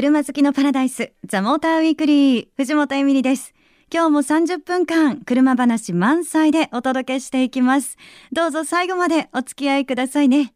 車好きのパラダイスザモーターウィークリー藤本エミリです。今日も30分間車話満載でお届けしていきます。どうぞ最後までお付き合いくださいね。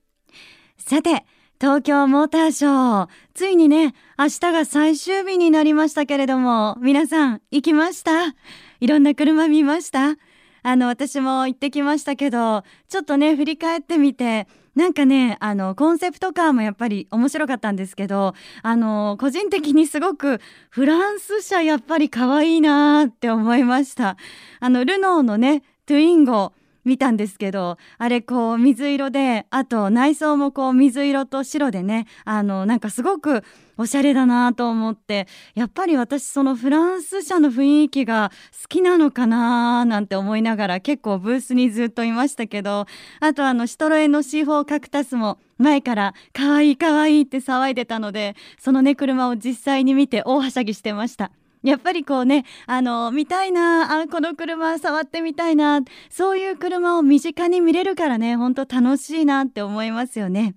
さて東京モーターショー。ついにね明日が最終日になりましたけれども皆さん行きました？いろんな車見ました？あの私も行ってきましたけどちょっとね振り返ってみてなんかねあのコンセプトカーもやっぱり面白かったんですけどあの個人的にすごくフランス車やっぱり可愛いなって思いました。あのルノーのねトゥインゴ見たんですけどあれこう水色であと内装もこう水色と白でねあのなんかすごくおしゃれだなと思ってやっぱり私そのフランス車の雰囲気が好きなのかななんて思いながら結構ブースにずっといましたけどあとあのシトロエの C4 カクタスも前から可愛い可愛いって騒いでたのでそのね車を実際に見て大はしゃぎしてました。やっぱりこうねあの見たいなあこの車触ってみたいなそういう車を身近に見れるからねほんと楽しいなって思いますよね。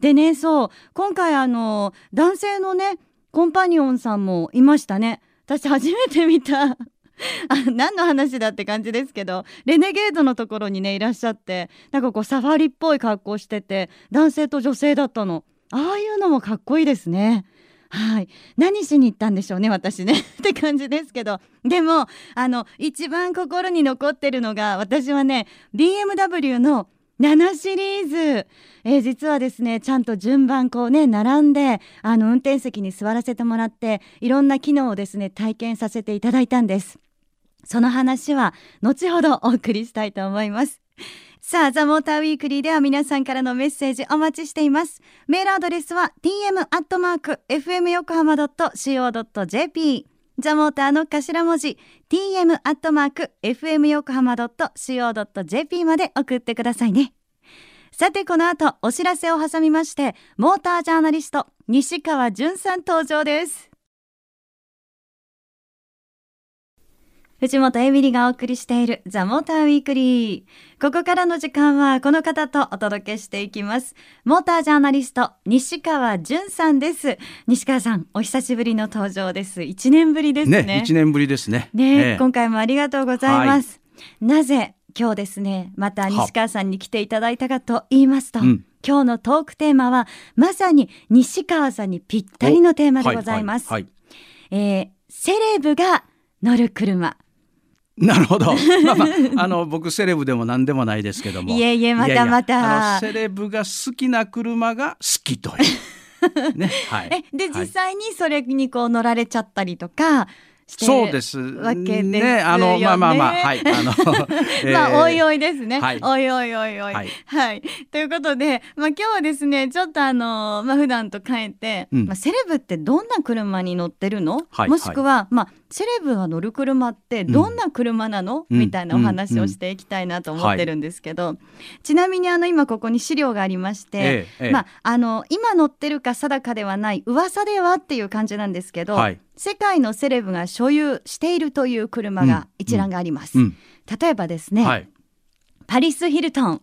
でねそう今回あの男性のねコンパニオンさんもいましたね。私初めて見た 何の話だって感じですけどレネゲードのところにねいらっしゃってなんかこうサファリっぽい格好してて男性と女性だったのああいうのもかっこいいですね。はい。何しに行ったんでしょうね私ね。って感じですけど。でもあの一番心に残ってるのが私はね BMW の7シリーズ、えー、実はですねちゃんと順番こうね並んであの運転席に座らせてもらっていろんな機能をですね体験させていただいたんです。その話は後ほどお送りしたいと思います。さあ、ザ・モーター・ウィークリーでは皆さんからのメッセージお待ちしています。メールアドレスは tm.fm 横浜 .co.jp ザ・モーターの頭文字 tm.fm 横浜 .co.jp まで送ってくださいね。さて、この後、お知らせを挟みまして、モータージャーナリスト、西川淳さん登場です。藤本エミリがお送りしているザ・モーターウィークリー。ここからの時間はこの方とお届けしていきます。モータージャーナリスト、西川淳さんです。西川さん、お久しぶりの登場です。1年ぶりですね。ね1年ぶりですね。ね、ええ、今回もありがとうございます。はい、なぜ今日ですね、また西川さんに来ていただいたかと言いますと、うん、今日のトークテーマはまさに西川さんにぴったりのテーマでございます。はいはい、えー、セレブが乗る車。なるほど。まあまあ、あの僕セレブでも何でもないですけども。いえいえ、またまた。いやいやセレブが好きな車が好きという。ね、はい。え、で、実際にそれにこう乗られちゃったりとか。そうですわけですね。あのまあまあまあはい あの、えー、まあおいおいですね。はい、おいおいおいおい、はい、はい。ということでまあ今日はですねちょっとあのまあ普段と変えて、うん、まあセレブってどんな車に乗ってるの？はい、もしくは、まあセレブが乗る車ってどんな車なの、うん、みたいなお話をしていきたいなと思ってるんですけど、ちなみにあの今ここに資料がありまして、ええ、まああの今乗ってるか定かではない噂ではっていう感じなんですけど、はい、世界のセレブが所有しているという車が一覧があります。うん、例えばですね、はい、パリス・ヒルトン。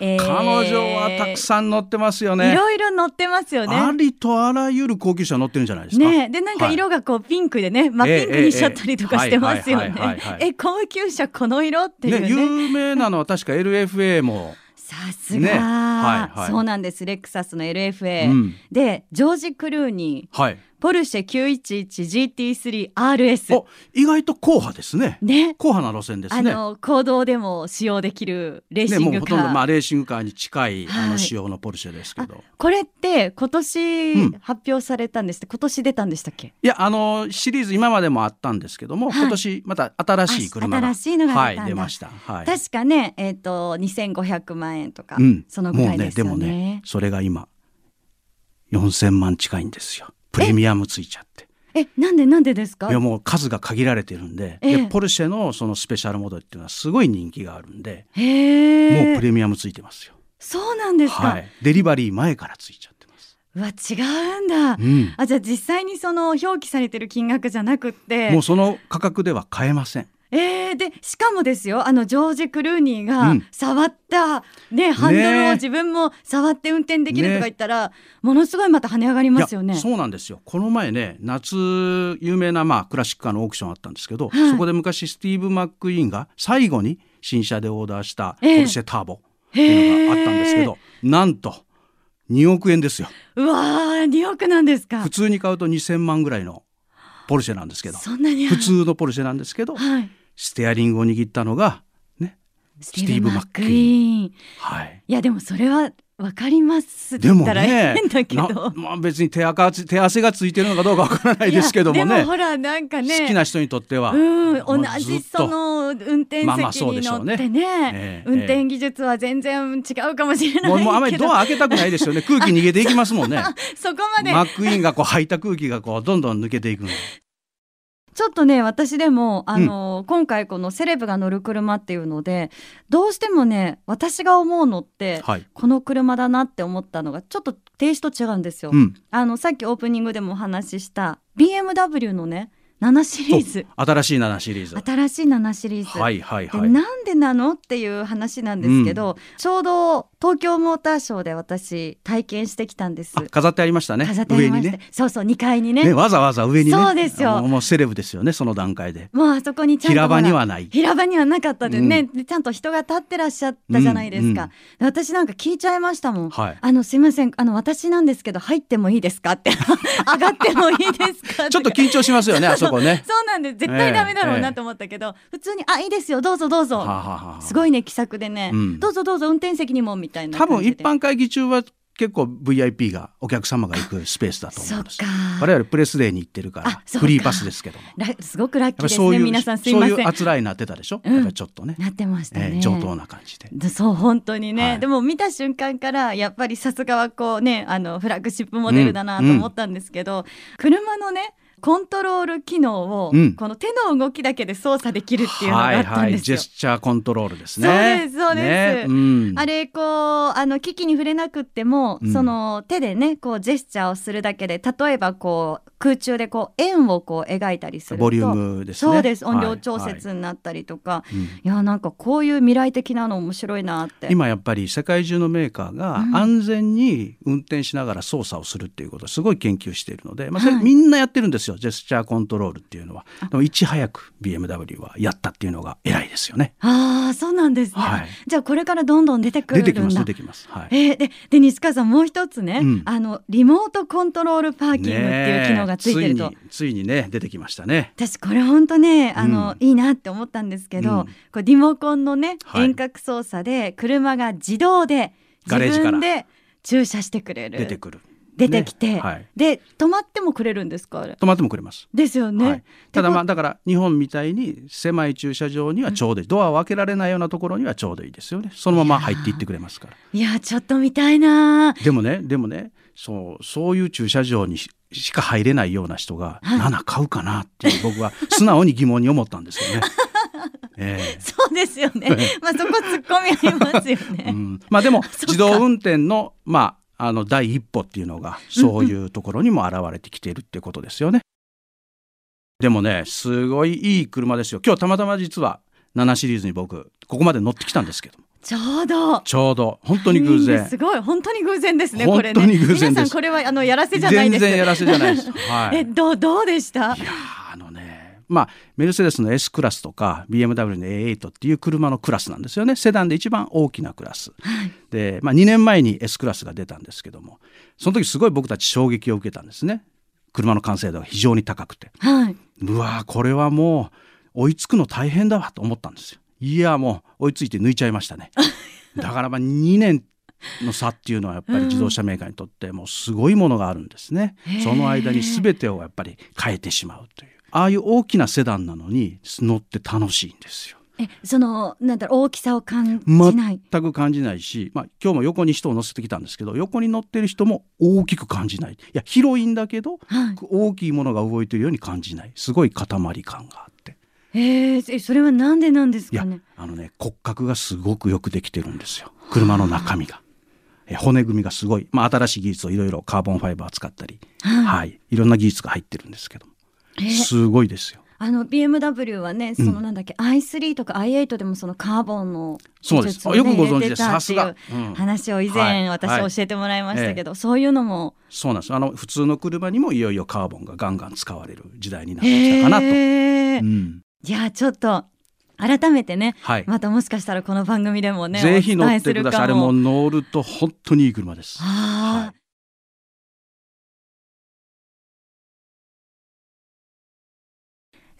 えー、彼女はたくさん乗ってますよね。いろいろ乗ってますよね。ありとあらゆる高級車乗ってるんじゃないですか？ね、でなんか色がこうピンクでね、はい、まあピンクにしちゃったりとかしてますよね。え高級車この色っていうね、ね、有名なのは確か LFA も。さすが、ね。はいはい、そうなんです。レクサスの LFA、うん、でジョージ・クルーニー、はい、ポルシェ 911GT3RS 意外と硬派ですね。ね。硬派な路線ですね。あの公道でも使用できるレーシングカー、ね、もうほとんどまあレーシングカーに近い、はい、あの仕様のポルシェですけど。これって今年発表されたんですって、うん、今年出たんでしたっけ？いやあのシリーズ今までもあったんですけども、はい、今年また新しい車が新しいのがはい、出ました、はい、確かねえっ、ー、と2500万円とか、うん、そのぐらいですよね。もうねでもねそれが今4000万近いんですよプレミアムついちゃって。えなんでなんでですか？いやもう数が限られてるんでえでポルシェのそのスペシャルモデルっていうのはすごい人気があるんでもうプレミアムついてますよ。そうなんですか、はい、デリバリー前からついちゃってます。うわ違うんだ、うん、あじゃあ実際にその表記されてる金額じゃなくて。もうその価格では買えませんええー、でしかもですよあのジョージ・クルーニーが触った、うん、ねハンドルを自分も触って運転できるとか言ったら、ね、ものすごいまた跳ね上がりますよね。そうなんですよ。この前ね夏有名なまあクラシックカーのオークションあったんですけど、はい、そこで昔スティーブ・マック・イーンが最後に新車でオーダーしたポルシェターボっていうのがあったんですけど、え。ー、なんと2億円ですよ。うわー2億なんですか。普通に買うと2000万ぐらいのポルシェなんですけど。そんなに普通のポルシェなんですけど、はい、ステアリングを握ったのがねスティーブ・マックイーン。はい、いやでもそれはわかります。でもねまあ、別に手汗手汗がついてるのかどうかわからないですけどもね。ほらなんかね。好きな人にとっては、うん、同じその運転席に乗ってね。運転技術は全然違うかもしれないもうあまりドア開けたくないですよね。空気逃げていきますもんね。そこまで。マックイーンがこう吐いた空気がこうどんどん抜けていくちょっとね私でもあの、うん、今回このセレブが乗る車っていうのでどうしてもね私が思うのって、はい、この車だなって思ったのがちょっとテイスト違うんですよ。うん、あのさっきオープニングでもお話しした BMW のね7シリーズ。新しい7シリーズ。新しい7シリーズ。はいはいはい。なんでなのっていう話なんですけど、うん、ちょうど東京モーターショーで私体験してきたんです。飾ってありましたね。飾ってありました、ね、そうそう2階にね、ね、わざわざ上に、ね、そうですよ。もうセレブですよねその段階で。もうあそこにちゃんと平場にはない。平場にはなかったでね、うん、ちゃんと人が立ってらっしゃったじゃないですか、うん、私なんか聞いちゃいましたもん、はい、あのすいませんあの私なんですけど入ってもいいですかって。上がってもいいですか ちょっと緊張しますよねあそ こね。そうなんで絶対ダメだろうなと思ったけど、普通に「あいいですよどうぞどうぞ」すごいね気さくでね、うん、どうぞどうぞ運転席にも」みたいな多分一般会議中は結構 VIP がお客様が行くスペースだと思うんです我々プレスデーに行ってるからフリーパスですけども。すごくラッキーですね。皆さんすいません。そういうあつらいになってたでしょ、うん、やっぱりちょっとね。なってましたね、えー、上等な感じで。そう本当にね、はい、でも見た瞬間からやっぱりさすがはこうねあのフラッグシップモデルだなと思ったんですけど、うんうん、車のねコントロール機能を、この手の動きだけで操作できるっていうのがあったんですよ。はいはい、ジェスチャーコントロールですね。そうですそうです。ね。うん、あれこうあの機器に触れなくっても、その手でねこうジェスチャーをするだけで例えばこう空中でこう円をこう描いたりするとボリュームですね。そうです音量調節になったりとか、はいはい、いやなんかこういう未来的なの面白いなって。今やっぱり世界中のメーカーが安全に運転しながら操作をするっていうことをすごい研究しているので、まあそれみんなやってるんですよ、ジェスチャーコンントロールっていうのはでもいち早く BMW はやったっていうのが偉いですよね。ああそうなんですね、はい、じゃあこれからどんどん出てくる出てきます出てきます。はい、えー、でで西川さんもう一つね、うん、あのリモートコントロールパーキングっていう機能がついてると、ね、ついにね出てきましたね。私これ本当ねあの、うん、いいなって思ったんですけど、うん、これリモコンのね遠隔操作で車が自動で自分で駐車してくれる。出てくる。出てきて、ね。はい、で止まってもくれるんですか止まってもくれます。ですよね、はい、ただまあだから日本みたいに狭い駐車場にはちょうどいい、うん、ドアを開けられないようなところにはちょうどいいですよね。そのまま入っていってくれますから。いやちょっと見たいなでもねでもねそうそういう駐車場にしか入れないような人が、はい、7買うかなっていう僕は素直に疑問に思ったんですよね。えー、そうですよね。まあそこ突っ込みありますよね。うん、まあでも 自動運転のまああの第一歩っていうのがそういうところにも現れてきているっていうことですよね。でもねすごいいい車ですよ。今日たまたま実は7シリーズに僕ここまで乗ってきたんですけどちょうど。ちょうど。本当に偶然。すごい。本当に偶然ですね本当に偶然です。これはあのやらせじゃないです。全然やらせじゃないです、はい、えどうどうでした？まあ、メルセデスの S クラスとか BMW の A8 っていう車のクラスなんですよね。セダンで一番大きなクラス、はい、で、まあ、2年前に S クラスが出たんですけどもその時すごい僕たち衝撃を受けたんですね。車の完成度が非常に高くて、はい、うわこれはもう追いつくの大変だわと思ったんですよ。いやもう追いついて抜いちゃいましたね。だからまあ2年の差っていうのはやっぱり自動車メーカーにとってもうすごいものがあるんですね、その間に全てをやっぱり変えてしまうというああいう大きなセダンなのに乗って楽しいんですよ。えそのなんだろう大きさを感じない。全く感じないし、まあ、今日も横に人を乗せてきたんですけど横に乗ってる人も大きく感じない。いや広いんだけど、はい、大きいものが動いてるように感じない。すごい塊感があって。えー、それはなんでなんですかね？あのね骨格がすごくよくできてるんですよ。車の中身が。え骨組みがすごい、まあ、新しい技術をいろいろカーボンファイバー使ったり、はい、はい、いろんな技術が入ってるんですけどすごいですよ。あの BMW はね、そのなんだっけ、i3 とか i8 でもそのカーボンの。技術を、ね、よくご存知です。さすが。話を以前、はい私教えてもらいましたけど、そういうのもそうなんです。あの普通の車にもいよいよカーボンがガンガン使われる時代になってきたかなと。うんいやちょっと改めてね、はい。またもしかしたらこの番組でもねぜひ乗ってください。あれもう乗ると本当にいい車です。あー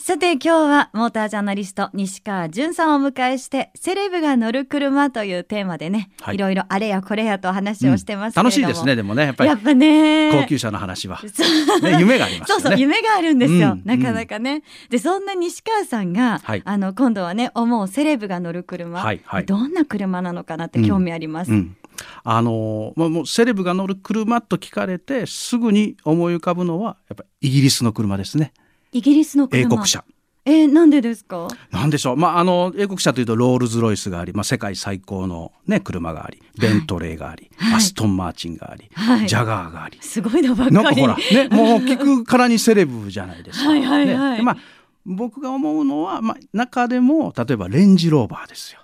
さて今日はモータージャーナリスト西川淳さんをお迎えしてセレブが乗る車というテーマでね、はい。いろいろあれやこれやと話をしてますけれども、楽しいですね。でもね、やっぱり。やっぱね高級車の話は、ね、夢がありますそうそう。夢があるんですよ、うんなかなかね、でそんな西川さんが、はい。あの今度はね思うセレブが乗る車、はいはい。どんな車なのかなって興味あります、うん、あのまあもうセレブが乗る車と聞かれてすぐに思い浮かぶのはやっぱりイギリスの車ですね。イギリスの車。英国車。えーなんでですか？なんでしょう、まあ、あの英国車というとロールス・ロイスがあり、まあ、世界最高の、ね、車がありベントレーがあり、はい。アストン・マーチンがあり、はい。ジャガーがあり。すごいのばっかり。なんかほら、ね、もう聞くからにセレブじゃないですか。はいはいはい。ね。でまあ、僕が思うのは、まあ、中でも例えばレンジローバーですよ。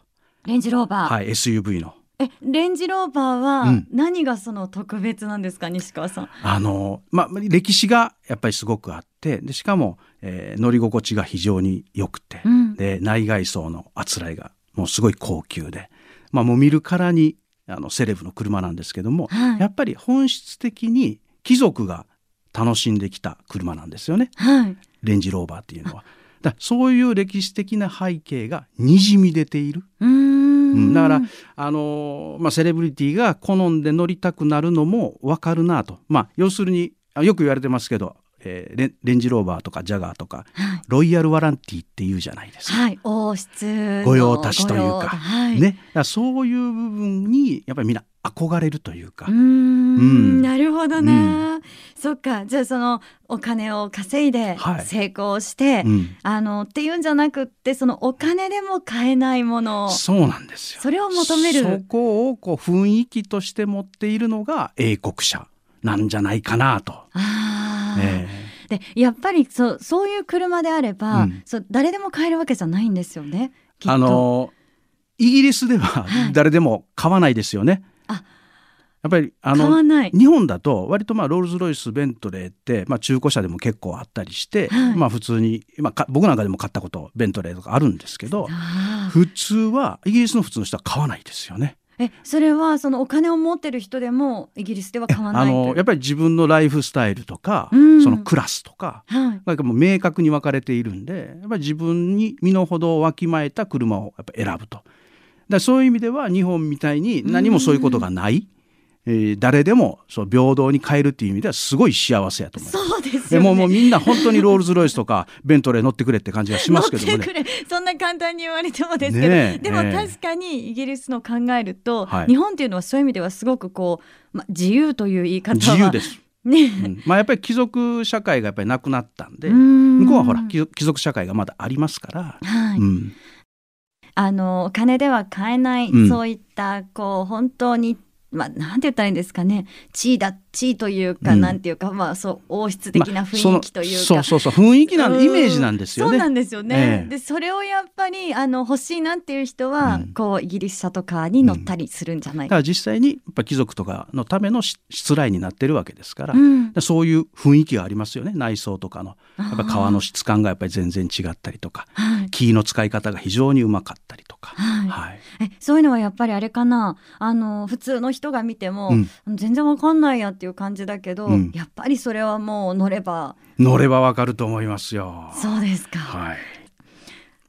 レンジローバー、はい、SUV の。えレンジローバーうはん。何がその特別なんですか西川さん？あのまあ、歴史がやっぱりすごくあってでしかも、えー乗り心地が非常に良くて、うん。で内外装のあつらいがもうすごい高級で、まあ、もう見るからにあのセレブの車なんですけども、はい。やっぱり本質的に貴族が楽しんできた車なんですよね。はい。レンジローバーっていうのは。だそういう歴史的な背景がにじみ出ている。だからあのーまあ、セレブリティが好んで乗りたくなるのも分かるなと、まあ、要するにあよく言われてますけど、えーレンジローバーとかジャガーとかはい。ロイヤルワランティって言うじゃないですか。はい、王室の御用達というか。はい、ね、そういう部分にやっぱりみんな憧れるというか、うーん。うん。なるほどな、そっか。じゃあそのお金を稼いではい。成功して、うん。あのっていうんじゃなくってそのお金でも買えないものそうなんですよ。それを求める。そこをこう雰囲気として持っているのが英国車なんじゃないかなと。あでやっぱりそうそういう車であれば、うん。そう誰でも買えるわけじゃないんですよねあのイギリスでははい。誰でも買わないですよね。あやっぱりあのない。日本だと割とまあロールズ・ロイスベントレーって、まあ、中古車でも結構あったりして、はい。まあ普通に、まあ、か僕なんかでも買ったことベントレーとかあるんですけど普通はイギリスの普通の人は買わないですよね。えそれはそのお金を持ってる人でもイギリスでは買わなあいという。のやっぱり自分のライフスタイルとか、うん。そのクラスとかはい。なんかもう明確に分かれているんでやっぱり自分に身の程をわきまえた車をやっぱ選ぶと。だそういう意味では日本みたいに何もそういうことがない、えー誰でもそう平等に買えるっていう意味ではすごい幸せやと思います。そうですよね。えもうもうみんな本当にロールズ・ロイスとか ベントレー乗ってくれって感じがしますけどもね。乗ってくれそんな簡単に言われてもですけど、ねえでもええ。確かにイギリスの考えると、はい。日本っていうのはそういう意味ではすごくこう、ま、自由という言い方は自由です、ね、うん。まあ、やっぱり貴族社会がやっぱりなくなったんで向向こうはほら貴族貴族社会がまだありますから、はい。うん、あのお金では買えない、うん。そういったこう本当にまあなんて言ったらいいんですかね。地位だ地位というか、うん。なんていうかまあそう王室的な雰囲気というか、まあそのそうそうそう雰囲気なイメージなんですよね。そうなんですよね。ええ。でそれをやっぱりあの欲しいなっていう人は、うん。こうイギリス車とかに乗ったりするんじゃないか。だから実際にやっぱ貴族とかのためのし失礼になってるわけですから、うん。でそういう雰囲気がありますよね。内装とかの。やっぱ革の質感がやっぱり全然違ったりとかはい。木の使い方が非常にうまかったりとか、はい。はい。えそういうのはやっぱりあれかな？あの普通の人が見ても、うん。全然わかんないやっていう感じだけど、うん。やっぱりそれはもう乗れば。乗ればわかると思いますよ。そうですか。はい、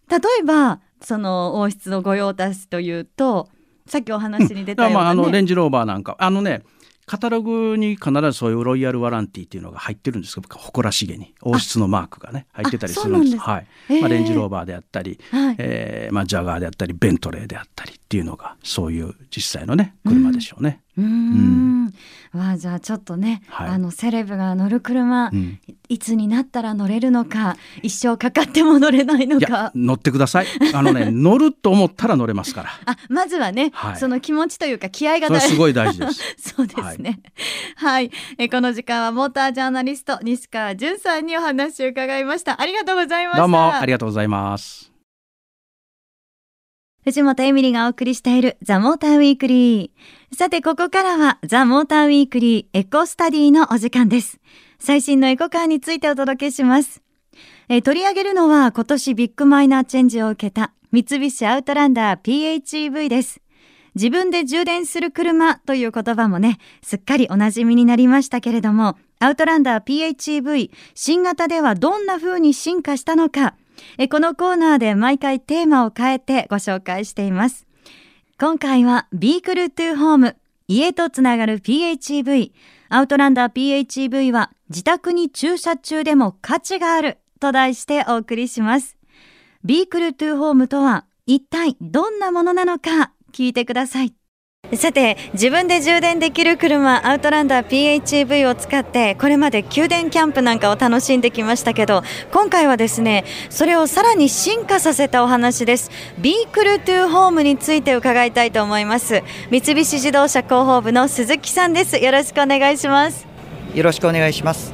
例えばその王室の御用達というとさっきお話に出たような、だからまああねのレンジローバーなんか。あのねカタログに必ずそういうロイヤルワランティっていうのが入ってるんですけど誇らしげに。王室のマークがね入ってたりするんです。はい。へー。まあ、レンジローバーであったり、はい。えーまあ、ジャガーであったりベントレーであったりっていうのがそういう実際のね車でしょうね。うーんわあじゃあちょっとね、はい。あのセレブが乗る車、うん。いつになったら乗れるのか一生かかっても乗れないのか。乗ってください。あのね 乗ると思ったら乗れますから。あまずはね、はい、その気持ちというか気合がすごい大事です。そうですね。はい、はい、えこの時間はモータージャーナリスト西川淳さんにお話を伺いました。ありがとうございました。どうもありがとうございます藤本エミリがお送りしているザ・モーターウィークリー。さて、ここからはザ・モーターウィークリーエコスタディのお時間です。最新のエコカーについてお届けします。え取り上げるのは今年ビッグマイナーチェンジを受けた三菱アウトランダー PHEV です。自分で充電する車という言葉もね、すっかりお馴染みになりましたけれども、アウトランダー PHEV 新型ではどんな風に進化したのか、えこのコーナーで毎回テーマを変えてご紹介しています。今回はビークルトゥーホーム家とつながる PHEV アウトランダー PHEV は自宅に駐車中でも価値があると題してお送りします。ビークルトゥーホームとは一体どんなものなのか聞いてください。さて自分で充電できる車アウトランダー PHEV を使ってこれまで宮殿キャンプなんかを楽しんできましたけど今回はですねそれをさらに進化させたお話です。ビークルトゥーホームについて伺いたいと思います。三菱自動車広報部の鈴木さんです。よろしくお願いします。よろしくお願いします。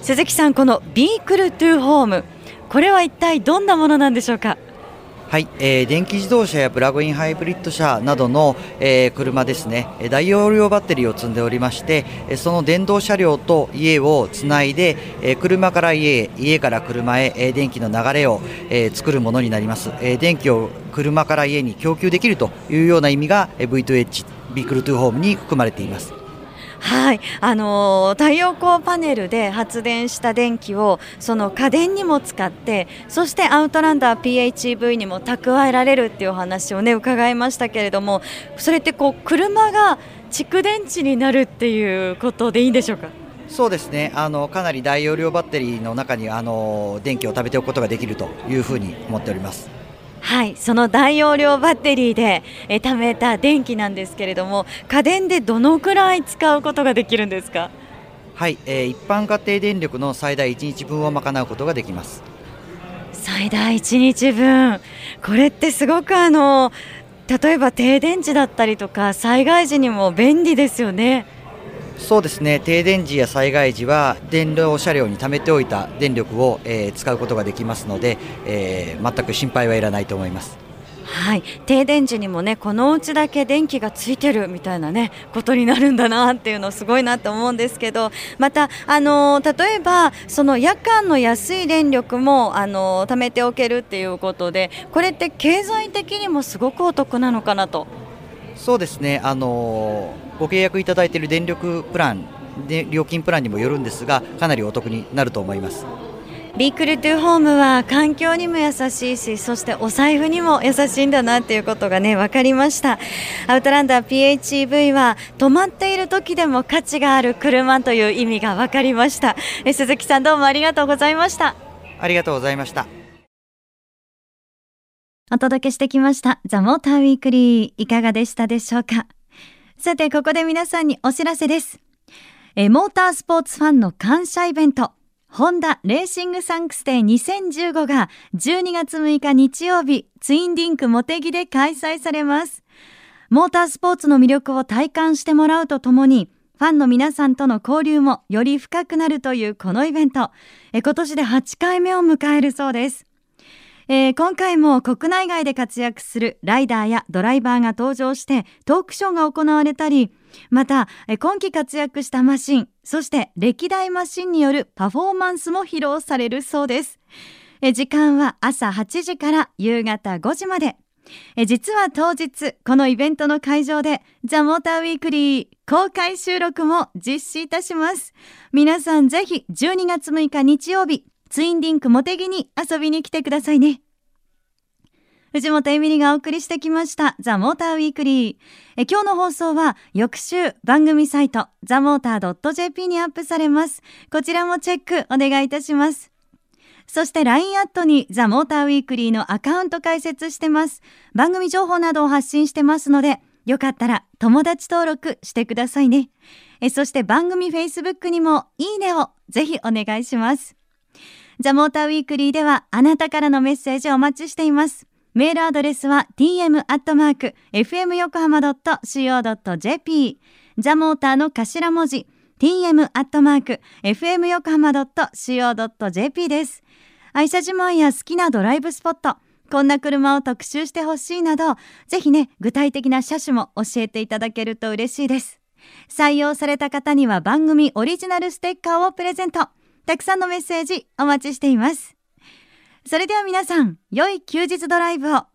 鈴木さんこのビークルトゥーホームこれは一体どんなものなんでしょうか？はい、えー、電気自動車やプラグインハイブリッド車などの、えー、車ですね。大容量バッテリーを積んでおりましてその電動車両と家をつないで、えー、車から家へ家から車へ、えー、電気の流れを、えー、作るものになります、えー、電気を車から家に供給できるというような意味が V2H ビークルトゥーホームに含まれています。はい、あの太陽光パネルで発電した電気をその家電にも使ってそしてアウトランダー PHEV にも蓄えられるっていうお話をね伺いましたけれどもそれってこう車が蓄電池になるっていうことでいいんでしょうか？そうですね。あのかなり大容量バッテリーの中にあの電気を食べておくことができるというふうに思っております。はいその大容量バッテリーでえ貯めた電気なんですけれども家電でどのくらい使うことができるんですか？はい、えー、一般家庭電力の最大1日分を賄うことができます。最大1日分。これってすごくあの例えば停電時だったりとか災害時にも便利ですよねそうですね停電時や災害時は電動車両に貯めておいた電力を、えー、使うことができますので、えー、全く心配はいらないと思います。はい、停電時にもねこのうちだけ電気がついてるみたいなねことになるんだなっていうのすごいなと思うんですけどまた、あのー、例えばその夜間の安い電力も、あのー、貯めておけるっていうことでこれって経済的にもすごくお得なのかなと。そうですね、あのー、ご契約いただいている電力プランで料金プランにもよるんですがかなりお得になると思います。ビークルトゥーホームは環境にも優しいしそしてお財布にも優しいんだなっていうことがね分かりました。アウトランダー PHEV は止まっている時でも価値がある車という意味が分かりました。え鈴木さんどうもありがとうございました。ありがとうございました。お届けしてきましたザ・モーターウィークリーいかがでしたでしょうか？さてここで皆さんにお知らせです。えモータースポーツファンの感謝イベントホンダレーシングサンクスデー2015が12月6日日曜日ツインリンクモテギで開催されます。モータースポーツの魅力を体感してもらうとともにファンの皆さんとの交流もより深くなるというこのイベント。え今年で8回目を迎えるそうです。えー、今回も国内外で活躍するライダーやドライバーが登場してトークショーが行われたりまた、今季活躍したマシンそして歴代マシンによるパフォーマンスも披露されるそうです。時間は朝8時から夕方5時まで。実は当日このイベントの会場でザ・モーターウィークリー公開収録も実施いたします。皆さんぜひ12月6日日曜日ツインリンクモテギに遊びに来てくださいね。藤本エミリがお送りしてきましたザ・モーターウィークリーえ今日の放送は翌週番組サイトザ・モーター .jp にアップされますこちらもチェックお願いいたしますそして LINE アットにザ・モーターウィークリーのアカウント開設してます番組情報などを発信してますのでよかったら友達登録してくださいね。えそして番組 Facebook にもいいねをぜひお願いします。ザ・モーターウィークリーではあなたからのメッセージをお待ちしています。メールアドレスは tm.fmyokohama.co.jp ザ・モーターの頭文字 tm.fmyokohama.co.jp です。愛車自慢や好きなドライブスポット、こんな車を特集してほしいなど、ぜひね、具体的な車種も教えていただけると嬉しいです。採用された方には番組オリジナルステッカーをプレゼント。たくさんのメッセージお待ちしています。それでは皆さん、良い休日ドライブを。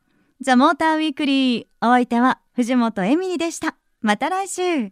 ザ・モーターウィークリー。お相手は藤本エミリでした。また来週。